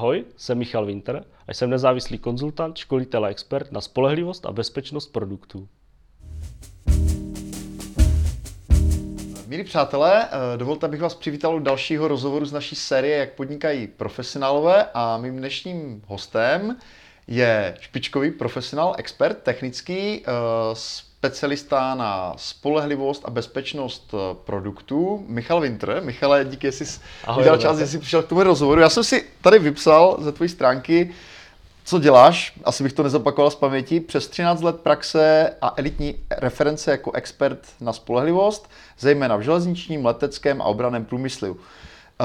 Ahoj, jsem Michal Winter a jsem nezávislý konzultant, školitel a expert na spolehlivost a bezpečnost produktů. Milí přátelé, eh, dovolte, abych vás přivítal u dalšího rozhovoru z naší série Jak podnikají profesionálové a mým dnešním hostem je špičkový profesionál, expert technický, eh, specialista na spolehlivost a bezpečnost eh, produktů, Michal Winter. Michale, díky, že jsi Ahoj, udělal čas, že jsi přišel k tomu rozhovoru. Já jsem si tady vypsal ze tvojí stránky, co děláš, asi bych to nezopakoval z paměti, přes 13 let praxe a elitní reference jako expert na spolehlivost, zejména v železničním, leteckém a obraném průmyslu.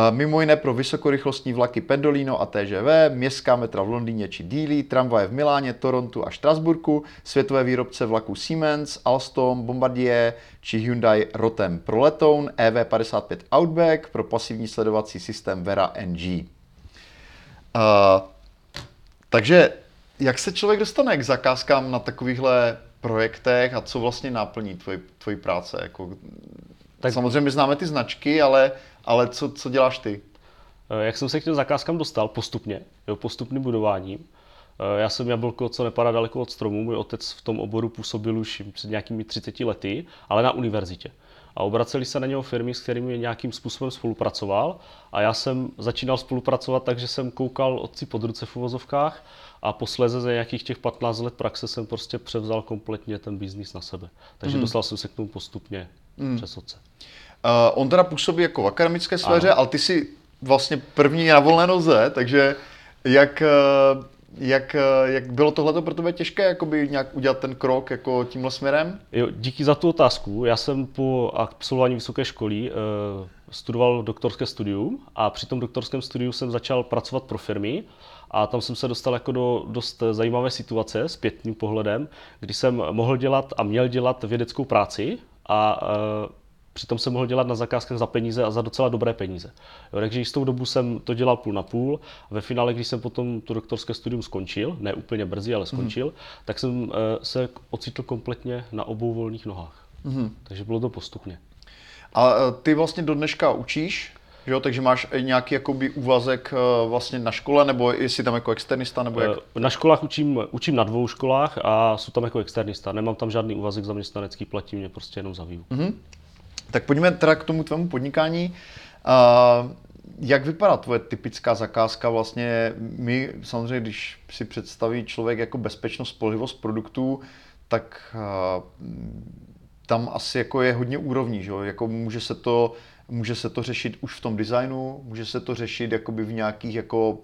Mimo jiné pro vysokorychlostní vlaky Pendolino a TGV, městská metra v Londýně či Dealey, tramvaje v Miláně, Torontu a Štrasburku, světové výrobce vlaků Siemens, Alstom, Bombardier či Hyundai Rotem pro letoun, EV55 Outback pro pasivní sledovací systém Vera NG. Uh, takže jak se člověk dostane k zakázkám na takovýchhle projektech a co vlastně náplní tvoji, tvoji práce? Jako, tak... Samozřejmě známe ty značky, ale ale co, co děláš ty? Eh, jak jsem se k těm zakázkám dostal postupně, jo, postupným budováním. Eh, já jsem jablko, co nepadá daleko od stromu. Můj otec v tom oboru působil už před nějakými 30 lety, ale na univerzitě. A obraceli se na něho firmy, s kterými nějakým způsobem spolupracoval. A já jsem začínal spolupracovat tak, že jsem koukal otci pod ruce v uvozovkách a posléze za nějakých těch 15 let praxe jsem prostě převzal kompletně ten biznis na sebe. Takže mm. dostal jsem se k tomu postupně mm. přes otce. Uh, on teda působí jako v akademické sféře, ano. ale ty jsi vlastně první na volné noze, takže jak, eh, jak, eh, jak bylo tohle pro tebe těžké jakoby nějak udělat ten krok jako tímhle směrem? Jo, díky za tu otázku. Já jsem po absolvování vysoké školy uh, studoval doktorské studium a při tom doktorském studiu jsem začal pracovat pro firmy a tam jsem se dostal jako do dost zajímavé situace s pětním pohledem, kdy jsem mohl dělat a měl dělat vědeckou práci a Přitom jsem mohl dělat na zakázkách za peníze a za docela dobré peníze. Jo, takže jistou dobu jsem to dělal půl na půl. Ve finále, když jsem potom to doktorské studium skončil, ne úplně brzy, ale skončil, mm. tak jsem uh, se ocitl kompletně na obou volných nohách. Mm. Takže bylo to postupně. A eh, ty vlastně do dneška učíš? Jo, takže máš nějaký jakoby úvazek eh, vlastně na škole, nebo jestli tam jako externista, nebo jak? Na školách učím, učím na dvou školách a jsou tam jako externista. Nemám tam žádný úvazek zaměstnanecký, platí mě prostě jenom za výuku. Mm-hmm. Tak pojďme teda k tomu tvému podnikání. Uh, jak vypadá tvoje typická zakázka? Vlastně my samozřejmě, když si představí člověk jako bezpečnost, spolehlivost produktů, tak uh, tam asi jako je hodně úrovní, že? Jako může se to může se to řešit už v tom designu, může se to řešit jakoby v nějakých jako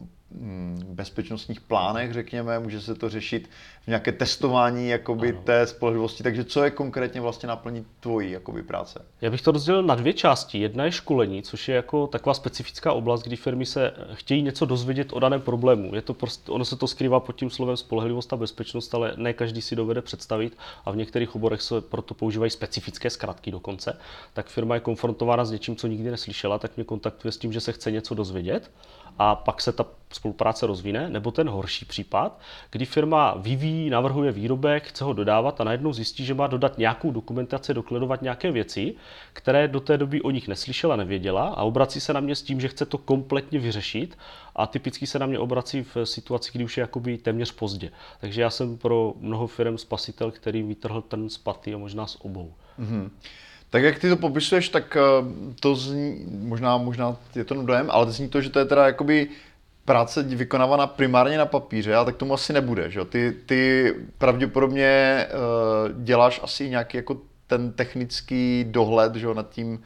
bezpečnostních plánech, řekněme, může se to řešit v nějaké testování jakoby, ano. té spolehlivosti. Takže co je konkrétně vlastně naplnit tvojí jakoby, práce? Já bych to rozdělil na dvě části. Jedna je školení, což je jako taková specifická oblast, kdy firmy se chtějí něco dozvědět o daném problému. Je to prostě, ono se to skrývá pod tím slovem spolehlivost a bezpečnost, ale ne každý si dovede představit a v některých oborech se proto používají specifické zkratky dokonce. Tak firma je konfrontována s něčím, co nikdy neslyšela, tak mě kontaktuje s tím, že se chce něco dozvědět a pak se ta spolupráce rozvine, nebo ten horší případ, kdy firma vyvíjí, navrhuje výrobek, chce ho dodávat a najednou zjistí, že má dodat nějakou dokumentaci, dokladovat nějaké věci, které do té doby o nich neslyšela, nevěděla a obrací se na mě s tím, že chce to kompletně vyřešit a typicky se na mě obrací v situaci, kdy už je jakoby téměř pozdě. Takže já jsem pro mnoho firm spasitel, který vytrhl ten spaty a možná s obou. Mm-hmm. Tak jak ty to popisuješ, tak eh, to zní, možná, možná je to dojem, ale zní to, že to je teda jakoby práce vykonávaná primárně na papíře, a tak tomu asi nebude, že Ty, ty pravděpodobně uh, děláš asi nějaký jako ten technický dohled, že nad tím,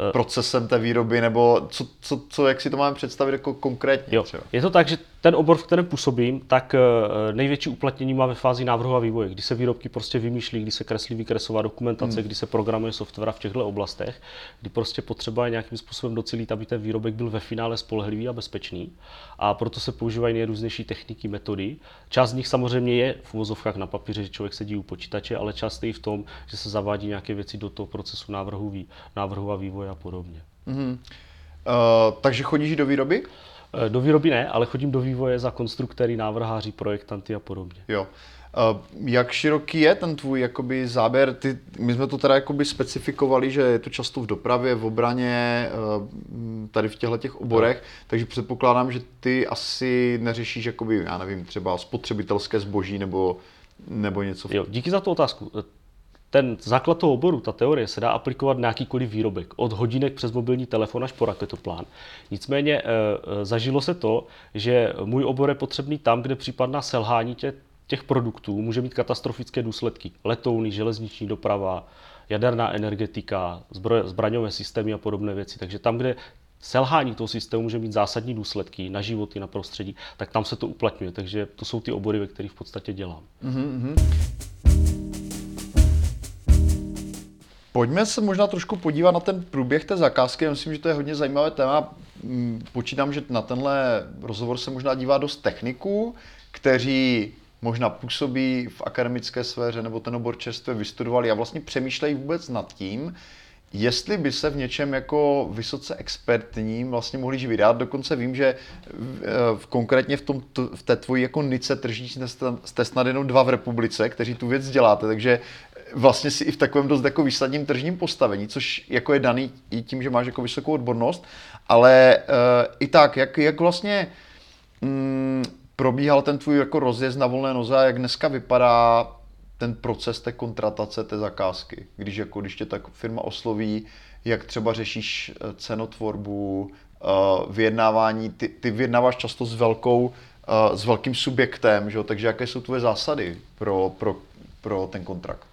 Eh, procesem té výroby, nebo co, co, co, jak si to máme představit jako konkrétně? Jo. Třeba? Je to tak, že ten obor, v kterém působím, tak eh, největší uplatnění má ve fázi návrhu a vývoje, kdy se výrobky prostě vymýšlí, kdy se kreslí výkresová dokumentace, hmm. kdy se programuje software v těchto oblastech, kdy prostě potřeba je nějakým způsobem docelit, aby ten výrobek byl ve finále spolehlivý a bezpečný. A proto se používají nejrůznější techniky, metody. Část z nich samozřejmě je v uvozovkách na papíře, že člověk sedí u počítače, ale část je i v tom, že se zavádí nějaké věci do toho procesu návrhu, návrhu a vývoje a podobně. Mm-hmm. Uh, takže chodíš do výroby? Do výroby ne, ale chodím do vývoje za konstruktory, návrháři, projektanty a podobně. Jo. Jak široký je ten tvůj jakoby, záběr? Ty, my jsme to teda jakoby specifikovali, že je to často v dopravě, v obraně, tady v těchto těch oborech, no. takže předpokládám, že ty asi neřešíš, jakoby, já nevím, třeba spotřebitelské zboží nebo, nebo něco. V... Jo, díky za tu otázku. Ten základ toho oboru, ta teorie, se dá aplikovat na jakýkoliv výrobek, od hodinek přes mobilní telefon až po raketoplán. Nicméně e, zažilo se to, že můj obor je potřebný tam, kde případná selhání tě, těch produktů může mít katastrofické důsledky. Letouny, železniční doprava, jaderná energetika, zbroj, zbraňové systémy a podobné věci. Takže tam, kde selhání toho systému může mít zásadní důsledky na životy, na prostředí, tak tam se to uplatňuje. Takže to jsou ty obory, ve kterých v podstatě dělám. Mm-hmm. Pojďme se možná trošku podívat na ten průběh té zakázky. Já myslím, že to je hodně zajímavé téma. Mm, počítám, že na tenhle rozhovor se možná dívá dost techniků, kteří možná působí v akademické sféře nebo ten obor čerstvě vystudovali a vlastně přemýšlejí vůbec nad tím, jestli by se v něčem jako vysoce expertním vlastně mohli živit. Já dokonce vím, že v, konkrétně v, tom, v té tvojí jako nice tržní jste snad jenom dva v republice, kteří tu věc děláte, takže vlastně si i v takovém dost jako výsadním tržním postavení, což jako je daný i tím, že máš jako vysokou odbornost, ale uh, i tak, jak, jak vlastně mm, probíhal ten tvůj jako rozjezd na volné noze a jak dneska vypadá ten proces té kontratace té zakázky, když, jako, když tě tak firma osloví, jak třeba řešíš eh, cenotvorbu, uh, vyjednávání, ty, ty vyjednáváš často s velkou, s velkým subjektem, že? takže jaké jsou tvoje zásady pro, pro, pro ten kontrakt?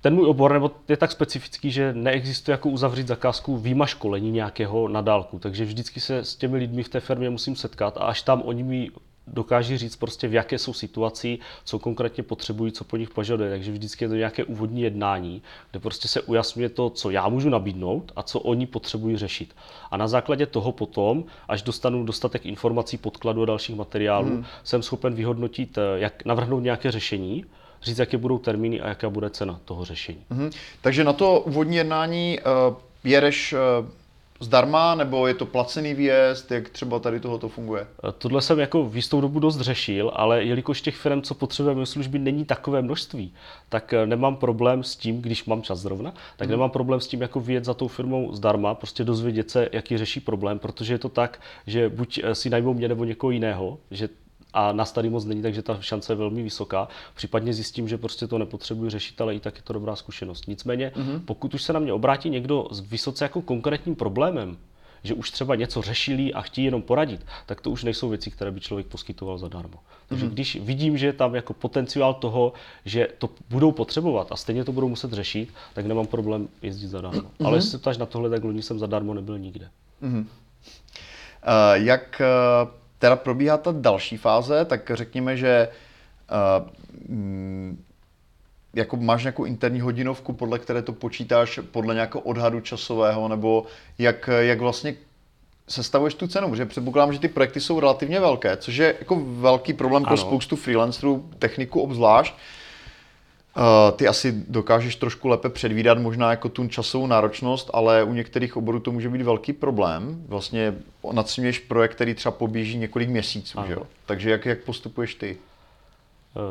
Ten můj obor nebo je tak specifický, že neexistuje jako uzavřít zakázku výjima školení nějakého na dálku. Takže vždycky se s těmi lidmi v té firmě musím setkat a až tam oni mi dokáží říct prostě v jaké jsou situaci, co konkrétně potřebují, co po nich požaduje. Takže vždycky je to nějaké úvodní jednání, kde prostě se ujasňuje to, co já můžu nabídnout a co oni potřebují řešit. A na základě toho potom, až dostanu dostatek informací, podkladu a dalších materiálů, hmm. jsem schopen vyhodnotit, jak navrhnout nějaké řešení, říct, jaké budou termíny a jaká bude cena toho řešení. Mm-hmm. Takže na to úvodní jednání uh, jedeš uh, zdarma, nebo je to placený výjezd, jak třeba tady tohoto funguje? Eh, tohle jsem jako v jistou dobu dost řešil, ale jelikož těch firm, co potřebujeme služby, není takové množství, tak nemám problém s tím, když mám čas zrovna, tak hmm. nemám problém s tím, jako vyjet za tou firmou zdarma, prostě dozvědět se, jaký řeší problém, protože je to tak, že buď si najmou mě nebo někoho jiného, že a na starý moc není, takže ta šance je velmi vysoká. Případně zjistím, že prostě to nepotřebuji řešit, ale i tak je to dobrá zkušenost. Nicméně, mm-hmm. pokud už se na mě obrátí někdo s vysoce jako konkrétním problémem, že už třeba něco řešili a chtějí jenom poradit, tak to už nejsou věci, které by člověk poskytoval zadarmo. Takže mm-hmm. když vidím, že je tam jako potenciál toho, že to budou potřebovat a stejně to budou muset řešit, tak nemám problém jezdit zadarmo. Mm-hmm. Ale jestli se ptáš na tohle, tak loni jsem zadarmo nebyl nikde. Mm-hmm. Uh, jak uh teda probíhá ta další fáze, tak řekněme, že uh, jako máš nějakou interní hodinovku, podle které to počítáš, podle nějakého odhadu časového, nebo jak, jak vlastně sestavuješ tu cenu, protože předpokládám, že ty projekty jsou relativně velké, což je jako velký problém ano. pro spoustu freelancerů, techniku obzvlášť. Uh, ty asi dokážeš trošku lépe předvídat možná jako tu časovou náročnost, ale u některých oborů to může být velký problém. Vlastně nadsměješ projekt, který třeba poběží několik měsíců, že jo? Takže jak, jak postupuješ ty?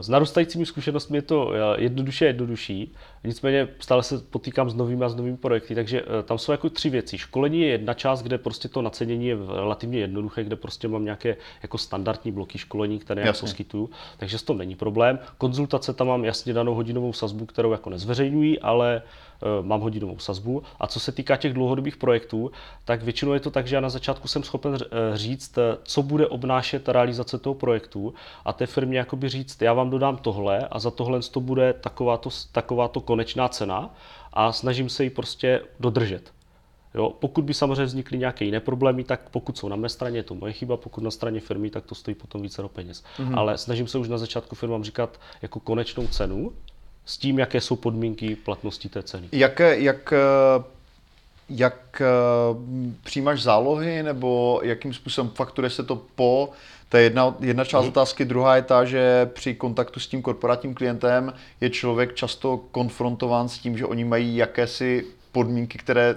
S narůstajícími zkušenostmi je to eh, jednoduše jednodušší, nicméně stále se potýkám s novými a s novými projekty, takže eh, tam jsou jako tři věci. Školení je jedna část, kde prostě to nacenění je relativně jednoduché, kde prostě mám nějaké jako standardní bloky školení, které já poskytuju, takže s tom není problém. Konzultace tam mám jasně danou hodinovou sazbu, kterou jako nezveřejňují, ale Eh, mám hodinovou sazbu. A co se týká těch dlouhodobých projektů, tak většinou je to tak, že já na začátku jsem schopen eh, říct, co bude obnášet realizace toho projektu a té firmě jakoby říct, já vám dodám tohle a za tohle to bude takováto, takováto konečná cena a snažím se ji prostě dodržet. Jo, pokud by samozřejmě vznikly nějaké jiné problémy, tak pokud jsou na mé straně, je to moje chyba, pokud na straně firmy, tak to stojí potom více do peněz. Mm-hmm. Ale snažím se už na začátku firmám říkat jako konečnou cenu s tím, jaké jsou podmínky platnosti té ceny. Jak, jak, jak přijímáš zálohy, nebo jakým způsobem fakturuje se to po? To je jedna, jedna část hmm. otázky. Druhá je ta, že při kontaktu s tím korporátním klientem je člověk často konfrontován s tím, že oni mají jakési podmínky, které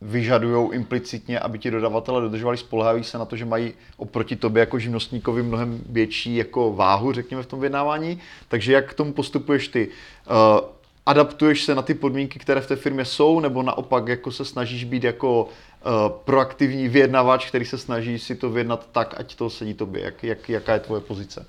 vyžadují implicitně, aby ti dodavatele dodržovali, spolehaví se na to, že mají oproti tobě jako živnostníkovi mnohem větší jako váhu, řekněme, v tom vyjednávání. Takže jak k tomu postupuješ ty? Uh, adaptuješ se na ty podmínky, které v té firmě jsou, nebo naopak jako se snažíš být jako uh, proaktivní vyjednavač, který se snaží si to vyjednat tak, ať to sedí tobě? Jak, jak, jaká je tvoje pozice?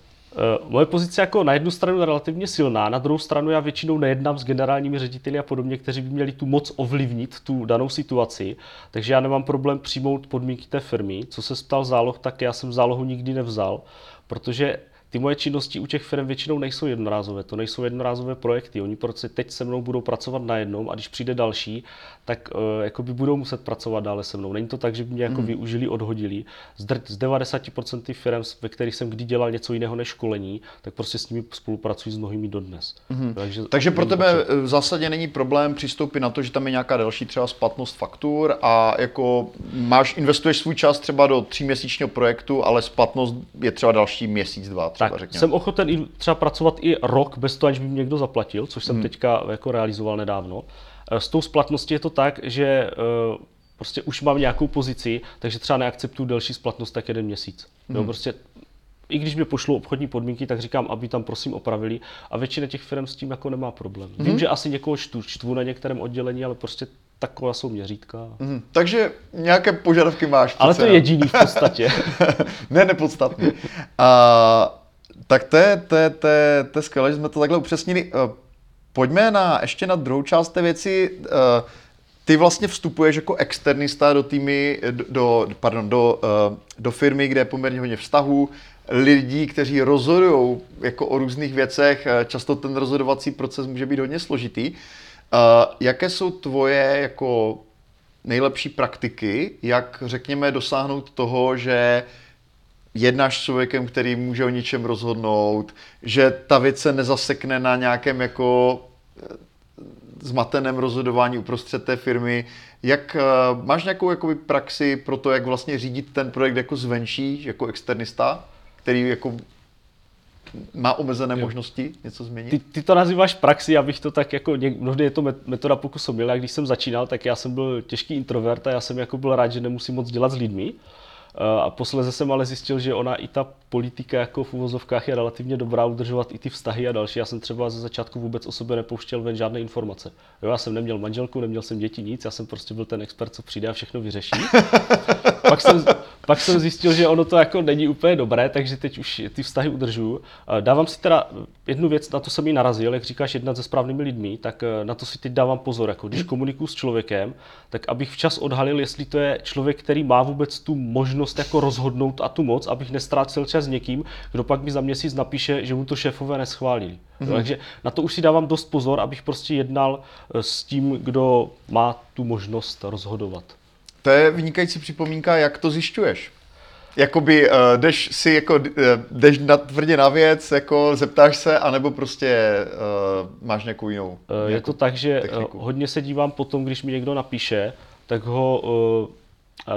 Uh, moje pozice jako na jednu stranu je relativně silná, na druhou stranu já většinou nejednám s generálními řediteli a podobně, kteří by měli tu moc ovlivnit tu danou situaci, takže já nemám problém přijmout podmínky té firmy. Co se ptal záloh, tak já jsem zálohu nikdy nevzal, protože ty moje činnosti u těch firm většinou nejsou jednorázové, to nejsou jednorázové projekty. Oni prostě teď se mnou budou pracovat na jednom a když přijde další, tak uh, jako by budou muset pracovat dále se mnou. Není to tak, že by mě jako hmm. využili, odhodili. Z, z 90% firm, ve kterých jsem kdy dělal něco jiného než školení, tak prostě s nimi spolupracuji s mnohými dodnes. Hmm. Takže, Takže pro tebe počet. v zásadě není problém přistoupit na to, že tam je nějaká další třeba splatnost faktur a jako máš, investuješ svůj čas třeba do tříměsíčního projektu, ale splatnost je třeba další měsíc, dva. Třeba, tak, řekněme. jsem ochoten i třeba pracovat i rok bez toho, aniž by mě někdo zaplatil, což jsem hmm. teďka jako realizoval nedávno. Eh, s tou splatností je to tak, že uh, prostě už mám nějakou pozici, takže třeba neakceptuju delší splatnost tak jeden měsíc. Hmm. Jo, prostě i když mě pošlou obchodní podmínky, tak říkám, aby tam prosím opravili. A většina těch firm s tím jako nemá problém. Mm-hmm. Vím, že asi někoho čtu, čtvu na některém oddělení, ale prostě taková jsou měřítka. Mm-hmm. Takže nějaké požadavky máš. Ale to je jediný v podstatě. ne, nepodstatný. A tak to je, to je, to je, to je skvělé, že jsme to takhle upřesnili. Eh, pojďme na, ještě na druhou část té věci. Eh, ty vlastně vstupuješ jako externista do týmy, do, pardon, do, eh, do firmy, kde je poměrně hodně vztahů, lidí, kteří rozhodují jako o různých věcech. Často ten rozhodovací proces může být hodně složitý. Jaké jsou tvoje jako nejlepší praktiky, jak řekněme dosáhnout toho, že jednáš s člověkem, který může o ničem rozhodnout, že ta věc se nezasekne na nějakém jako eh, zmateném rozhodování uprostřed té firmy. Jak uh, máš nějakou jakoby, praxi pro to, jak vlastně řídit ten projekt jako zvenčí, jako externista, který jako má omezené jo. možnosti něco změnit? Ty, ty to nazýváš praxi, abych to tak jako, mnohdy je to metoda pokusu mil, když jsem začínal, tak já jsem byl těžký introvert a já jsem jako byl rád, že nemusím moc dělat s lidmi. A posledně jsem ale zjistil, že ona i ta politika jako v uvozovkách je relativně dobrá udržovat i ty vztahy a další. Já jsem třeba ze začátku vůbec o sobě nepouštěl ven žádné informace. Jo, já jsem neměl manželku, neměl jsem děti, nic, já jsem prostě byl ten expert, co přijde a všechno vyřeší. pak, jsem, pak jsem zjistil, že ono to jako není úplně dobré, takže teď už ty vztahy udržuju. Dávám si teda jednu věc, na to jsem i narazil, jak říkáš, jednat se správnými lidmi, tak eh, na to si teď dávám pozor. Jako když komunikuju s člověkem, tak abych včas odhalil, jestli to je člověk, který má vůbec tu možnost jako rozhodnout a tu moc, abych nestrácel čas s někým, kdo pak mi za měsíc napíše, že mu to šéfové neschválili. Mm-hmm. Takže na to už si dávám dost pozor, abych prostě jednal eh, s tím, kdo má tu možnost rozhodovat. To je vynikající připomínka, jak to zjišťuješ. Jakoby uh, jdeš si jako, uh, jdeš na, tvrdě na věc, jako zeptáš se, anebo prostě uh, máš nějakou jinou uh, Je to tak, že techniku. hodně se dívám potom, když mi někdo napíše, tak ho uh,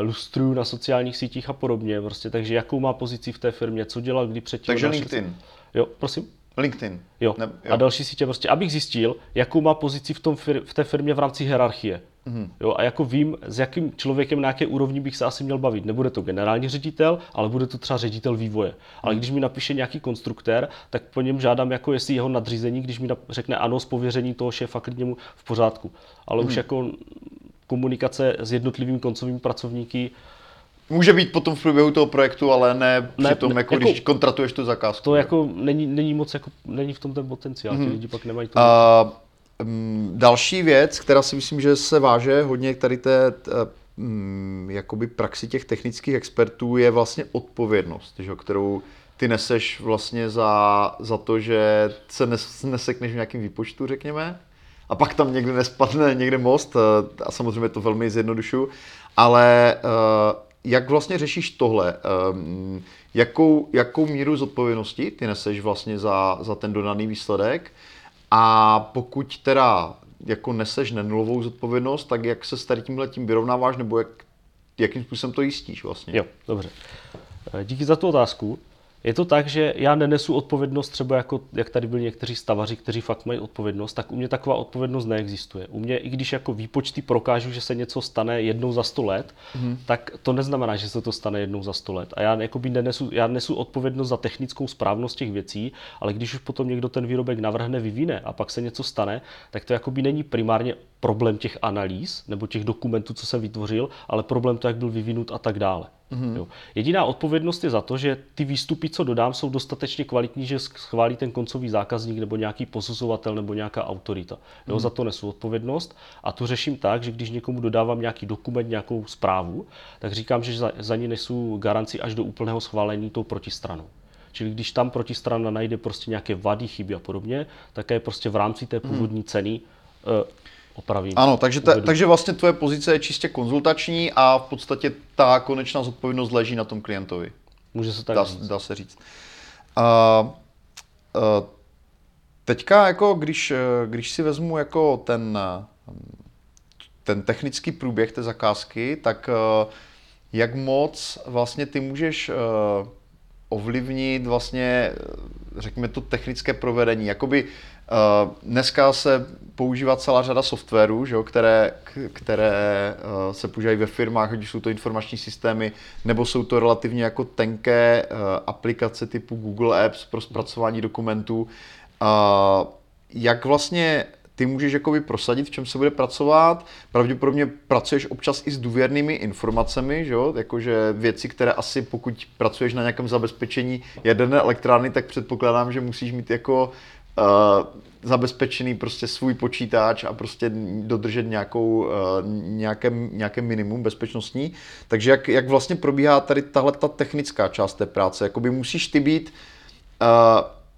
lustruju na sociálních sítích a podobně, prostě, takže jakou má pozici v té firmě, co dělal kdy předtím. Takže LinkedIn. Jo, prosím? LinkedIn. Jo. Ne, jo. A další sítě prostě, abych zjistil, jakou má pozici v, tom fir- v té firmě v rámci hierarchie. Mm-hmm. Jo, a jako vím, s jakým člověkem na jaké úrovni bych se asi měl bavit. Nebude to generální ředitel, ale bude to třeba ředitel vývoje. Ale když mi napíše nějaký konstruktér, tak po něm žádám, jako jestli jeho nadřízení, když mi řekne ano z pověření toho šéfa, klidně mu v pořádku. Ale mm-hmm. už mhm. jako komunikace s jednotlivými koncovými pracovníky Může být potom v průběhu toho projektu, ale ne, ne při tom, ne, jako, jako, když kontratuješ tu zakázku. To jako není, není moc, jako, není v tom ten potenciál, mm-hmm. ty mhm. lidi pak nemají to. Uh, um, další věc, která si myslím, že se váže hodně k tady té um, jakoby praxi těch technických expertů, je vlastně odpovědnost, že, kterou ty neseš vlastně za, za to, že se nes, nesekneš v nějakém výpočtu, řekněme, a pak tam někde nespadne někde most, a samozřejmě to velmi zjednodušu, ale uh, jak vlastně řešíš tohle? Um, jakou, jakou míru zodpovědnosti ty neseš vlastně za, za ten dodaný výsledek? A pokud teda jako neseš nenulovou zodpovědnost, tak jak se s tady tímhle tím vyrovnáváš, nebo jak, jakým způsobem to jistíš vlastně? Jo, dobře. Eh, díky za tu otázku. Je to tak, že já nenesu odpovědnost třeba jako, jak tady byli někteří stavaři, kteří fakt mají odpovědnost, tak u mě taková odpovědnost neexistuje. U mě, i když jako výpočty prokážu, že se něco stane jednou za sto let, mm. tak to neznamená, že se to stane jednou za sto let. A já jakoby nenesu, já nesu odpovědnost za technickou správnost těch věcí, ale když už potom někdo ten výrobek navrhne, vyvine a pak se něco stane, tak to jakoby není primárně problém těch analýz nebo těch dokumentů, co jsem vytvořil, ale problém to, jak byl vyvinut a tak dále. Mm-hmm. Jo. Jediná odpovědnost je za to, že ty výstupy, co dodám, jsou dostatečně kvalitní, že schválí ten koncový zákazník nebo nějaký posuzovatel nebo nějaká autorita. Jo, mm-hmm. Za to nesu odpovědnost a to řeším tak, že když někomu dodávám nějaký dokument, nějakou zprávu, tak říkám, že za, za ní nesu garanci až do úplného schválení tou protistranou. Čili když tam protistrana najde prostě nějaké vady, chyby a podobně, tak je prostě v rámci té původní ceny uh, opravím. Ano, takže, ta, takže vlastně tvoje pozice je čistě konzultační a v podstatě ta konečná zodpovědnost leží na tom klientovi. Může se tak dá, říct. Dá se říct. Uh, uh, teďka, jako když, když si vezmu jako ten, ten technický průběh té zakázky, tak uh, jak moc vlastně ty můžeš uh, ovlivnit vlastně, řekněme, to technické provedení. Jakoby uh, dneska se používá celá řada softwarů, že jo, které, které uh, se používají ve firmách, ať jsou to informační systémy, nebo jsou to relativně jako tenké uh, aplikace typu Google Apps pro zpracování dokumentů. Jak vlastně ty můžeš jakoby prosadit, v čem se bude pracovat. Pravděpodobně pracuješ občas i s důvěrnými informacemi, že jo? jakože věci, které asi pokud pracuješ na nějakém zabezpečení jaderné elektrárny, tak předpokládám, že musíš mít jako zabezpečený prostě svůj počítač a prostě dodržet nějakou, uh, nějaké, nějaké minimum bezpečnostní. Takže jak, jak vlastně probíhá tady tahle ta technická část té práce? Jakoby musíš ty být uh,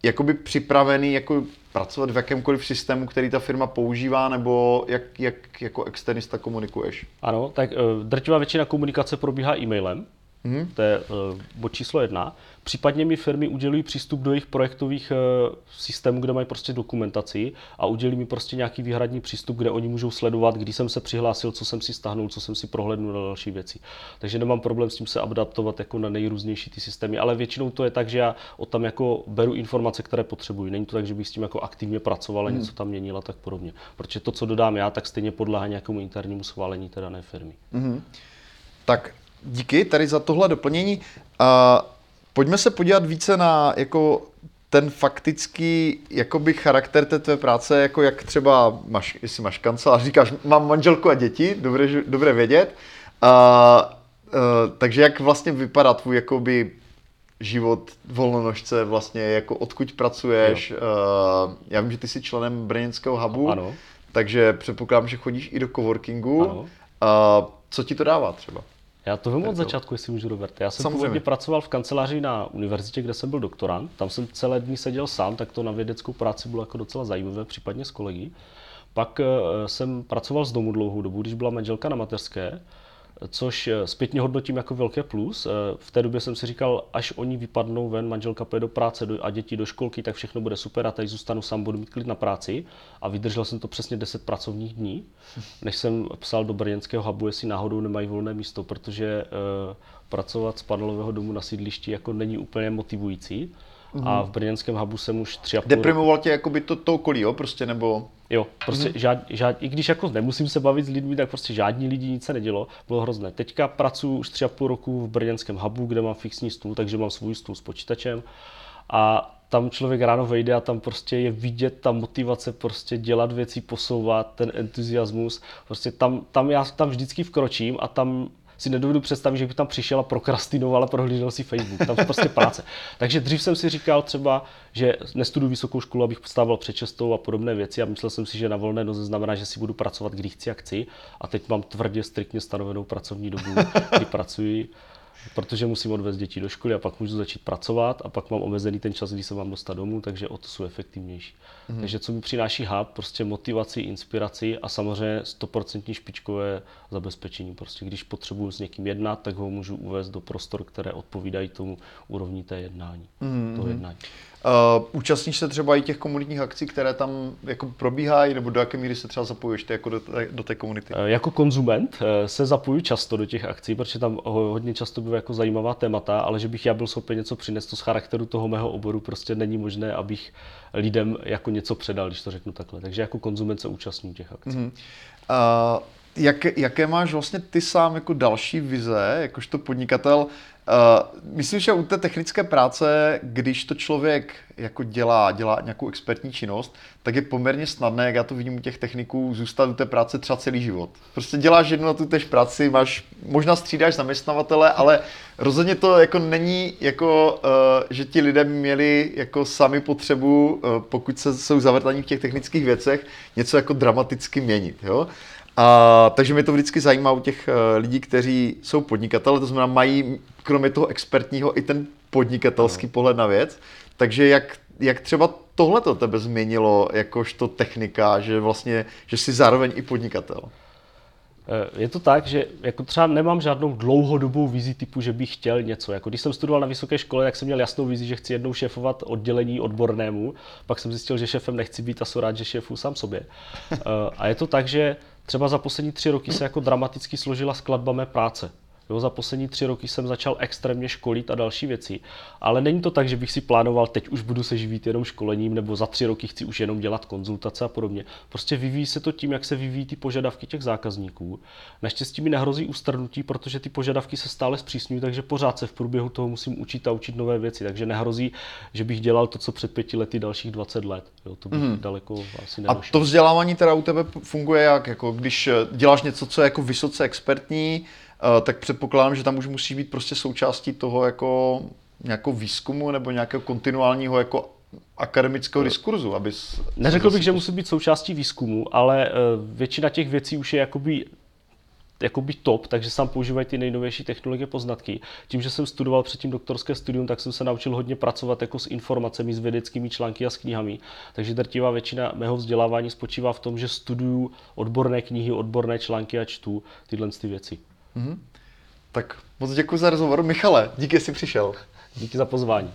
jakoby připravený jako pracovat v jakémkoliv systému, který ta firma používá, nebo jak, jak jako externista komunikuješ? Ano, tak drtivá většina komunikace probíhá e-mailem, mm-hmm. to je uh, bod číslo jedna. Případně mi firmy udělují přístup do jejich projektových uh, systémů, kde mají prostě dokumentaci a udělí mi prostě nějaký výhradní přístup, kde oni můžou sledovat, kdy jsem se přihlásil, co jsem si stáhnul, co jsem si prohlédnul na další věci. Takže nemám problém s tím se adaptovat jako na nejrůznější ty systémy, ale většinou to je tak, že já od tam jako beru informace, které potřebuji. Není to tak, že bych s tím jako aktivně pracoval a hmm. něco tam měnil a tak podobně. Protože to, co dodám já, tak stejně podléhá nějakému internímu schválení té dané firmy. Mm-hmm. Tak díky tady za tohle doplnění. Uh, pojďme se podívat více na jako ten faktický jakoby charakter té tvé práce, jako jak třeba máš, jestli máš kancelář, říkáš, mám manželku a děti, dobré, dobré vědět. Uh, uh, takže jak vlastně vypadá tvůj jakoby život volnonožce, vlastně jako odkud pracuješ. Uh, já vím, že ty jsi členem brněnského hubu, ano. takže předpokládám, že chodíš i do coworkingu. Ano. Uh, co ti to dává třeba? Já to vím od začátku, jestli můžu, Robert. Já jsem Samozřejmě. původně pracoval v kanceláři na univerzitě, kde jsem byl doktorant. Tam jsem celé dny seděl sám, tak to na vědeckou práci bylo jako docela zajímavé, případně s kolegy. Pak uh, jsem pracoval z domu dlouhou dobu, když byla manželka na mateřské což eh, zpětně hodnotím jako velké plus. Eh, v té době jsem si říkal, až oni vypadnou ven, manželka pojede do práce a děti do školky, tak všechno bude super a tady zůstanu sám, budu mít klid na práci. A vydržel jsem to přesně 10 pracovních dní, než jsem psal do brněnského hubu, jestli náhodou nemají volné místo, protože uh, pracovat z panelového domu na sídlišti jako není úplně motivující. Mm-hmm. A v brněnském hubu jsem už tři a půl Deprimoval tě jakoby to, to okolí, jo? Prostě, nebo... Jo, prostě mm-hmm. žád, žád, i když jako nemusím se bavit s lidmi, tak prostě žádní lidi nic se nedělo, bylo hrozné. Teďka pracuji už tři a půl roku v brněnském hubu, kde mám fixní stůl, takže mám svůj stůl s počítačem a tam člověk ráno vejde a tam prostě je vidět ta motivace prostě dělat věci, posouvat, ten entuziasmus. Prostě tam, tam já tam vždycky vkročím a tam si nedovedu představit, že bych tam přišel a prokrastinoval a prohlídal si Facebook. Tam prostě práce. Takže dřív jsem si říkal třeba, že nestuduji vysokou školu, abych stával před čestou a podobné věci a myslel jsem si, že na volné noze znamená, že si budu pracovat, když chci a chci. A teď mám tvrdě, striktně stanovenou pracovní dobu, kdy pracuji protože musím odvést děti do školy a pak můžu začít pracovat a pak mám omezený ten čas, kdy se mám dostat domů, takže o to jsou efektivnější. Mm. Takže co mi přináší hub, prostě motivaci, inspiraci a samozřejmě 100% špičkové zabezpečení. Prostě když potřebuji s někým jednat, tak ho můžu uvést do prostor, které odpovídají tomu úrovni té jednání. Mm. Toho jednání. Uh, účastníš se třeba i těch komunitních akcí, které tam jako probíhají, nebo do jaké míry se třeba zapojuješ ty jako do, té, do té komunity? Uh, jako konzument uh, se zapojuji často do těch akcí, protože tam hodně často sebe jako zajímavá témata, ale že bych já byl schopen něco přinést, to z charakteru toho mého oboru prostě není možné, abych lidem jako něco předal, když to řeknu takhle. Takže jako konzument se účastním těch akcí. Mm-hmm. Uh, jak, jaké máš vlastně ty sám jako další vize, jakožto podnikatel? Uh, myslím, že u té technické práce, když to člověk jako dělá, dělá nějakou expertní činnost, tak je poměrně snadné, jak já to vidím u těch techniků, zůstat u té práce třeba celý život. Prostě děláš jednu na tu tež práci, máš, možná střídáš zaměstnavatele, ale rozhodně to jako není jako, uh, že ti lidé měli jako sami potřebu, uh, pokud se, jsou zavrtaní v těch technických věcech, něco jako dramaticky měnit. Jo? A, takže mě to vždycky zajímá u těch uh, lidí, kteří jsou podnikatele, to znamená mají kromě toho expertního i ten podnikatelský no. pohled na věc. Takže jak, jak třeba tohle to tebe změnilo jakožto technika, že vlastně, že jsi zároveň i podnikatel? Eh, je to tak, že jako třeba nemám žádnou dlouhodobou vizi typu, že bych chtěl něco. Jako když jsem studoval na vysoké škole, tak jsem měl jasnou vizi, že chci jednou šéfovat oddělení odbornému. Pak jsem zjistil, že šéfem nechci být a jsem rád, že šéfu sám sobě. Eh, a je to tak, že třeba za poslední tři roky se jako dramaticky složila skladba mé práce. Jo, za poslední tři roky jsem začal extrémně školit a další věci. Ale není to tak, že bych si plánoval, teď už budu se živit jenom školením, nebo za tři roky chci už jenom dělat konzultace a podobně. Prostě vyvíjí se to tím, jak se vyvíjí ty požadavky těch zákazníků. Naštěstí mi nehrozí ustrnutí, protože ty požadavky se stále zpřísňují, takže pořád se v průběhu toho musím učit a učit nové věci. Takže nehrozí, že bych dělal to, co před pěti lety dalších 20 let. Jo, to bych mm. daleko asi nedošel. A to vzdělávání teda u tebe funguje jak? Jako když děláš něco, co je jako vysoce expertní, Eh, tak předpokládám, že tam už musí být prostě součástí toho jako nějakou výzkumu nebo nějakého kontinuálního jako akademického diskurzu, aby... Neřekl bych, že musí být součástí výzkumu, ale eh, většina těch věcí už je jakoby jakoby top, takže sám používají ty nejnovější technologie poznatky. Tím, že jsem studoval předtím doktorské studium, tak jsem se naučil hodně pracovat jako s informacemi, s vědeckými články a s knihami. Takže drtivá většina mého vzdělávání spočívá v tom, že studuju odborné knihy, odborné články a čtu tyhle ty věci. Mm-hmm. Tak moc děkuji za rozhovor. Michale, díky, že jsi přišel. Díky za pozvání.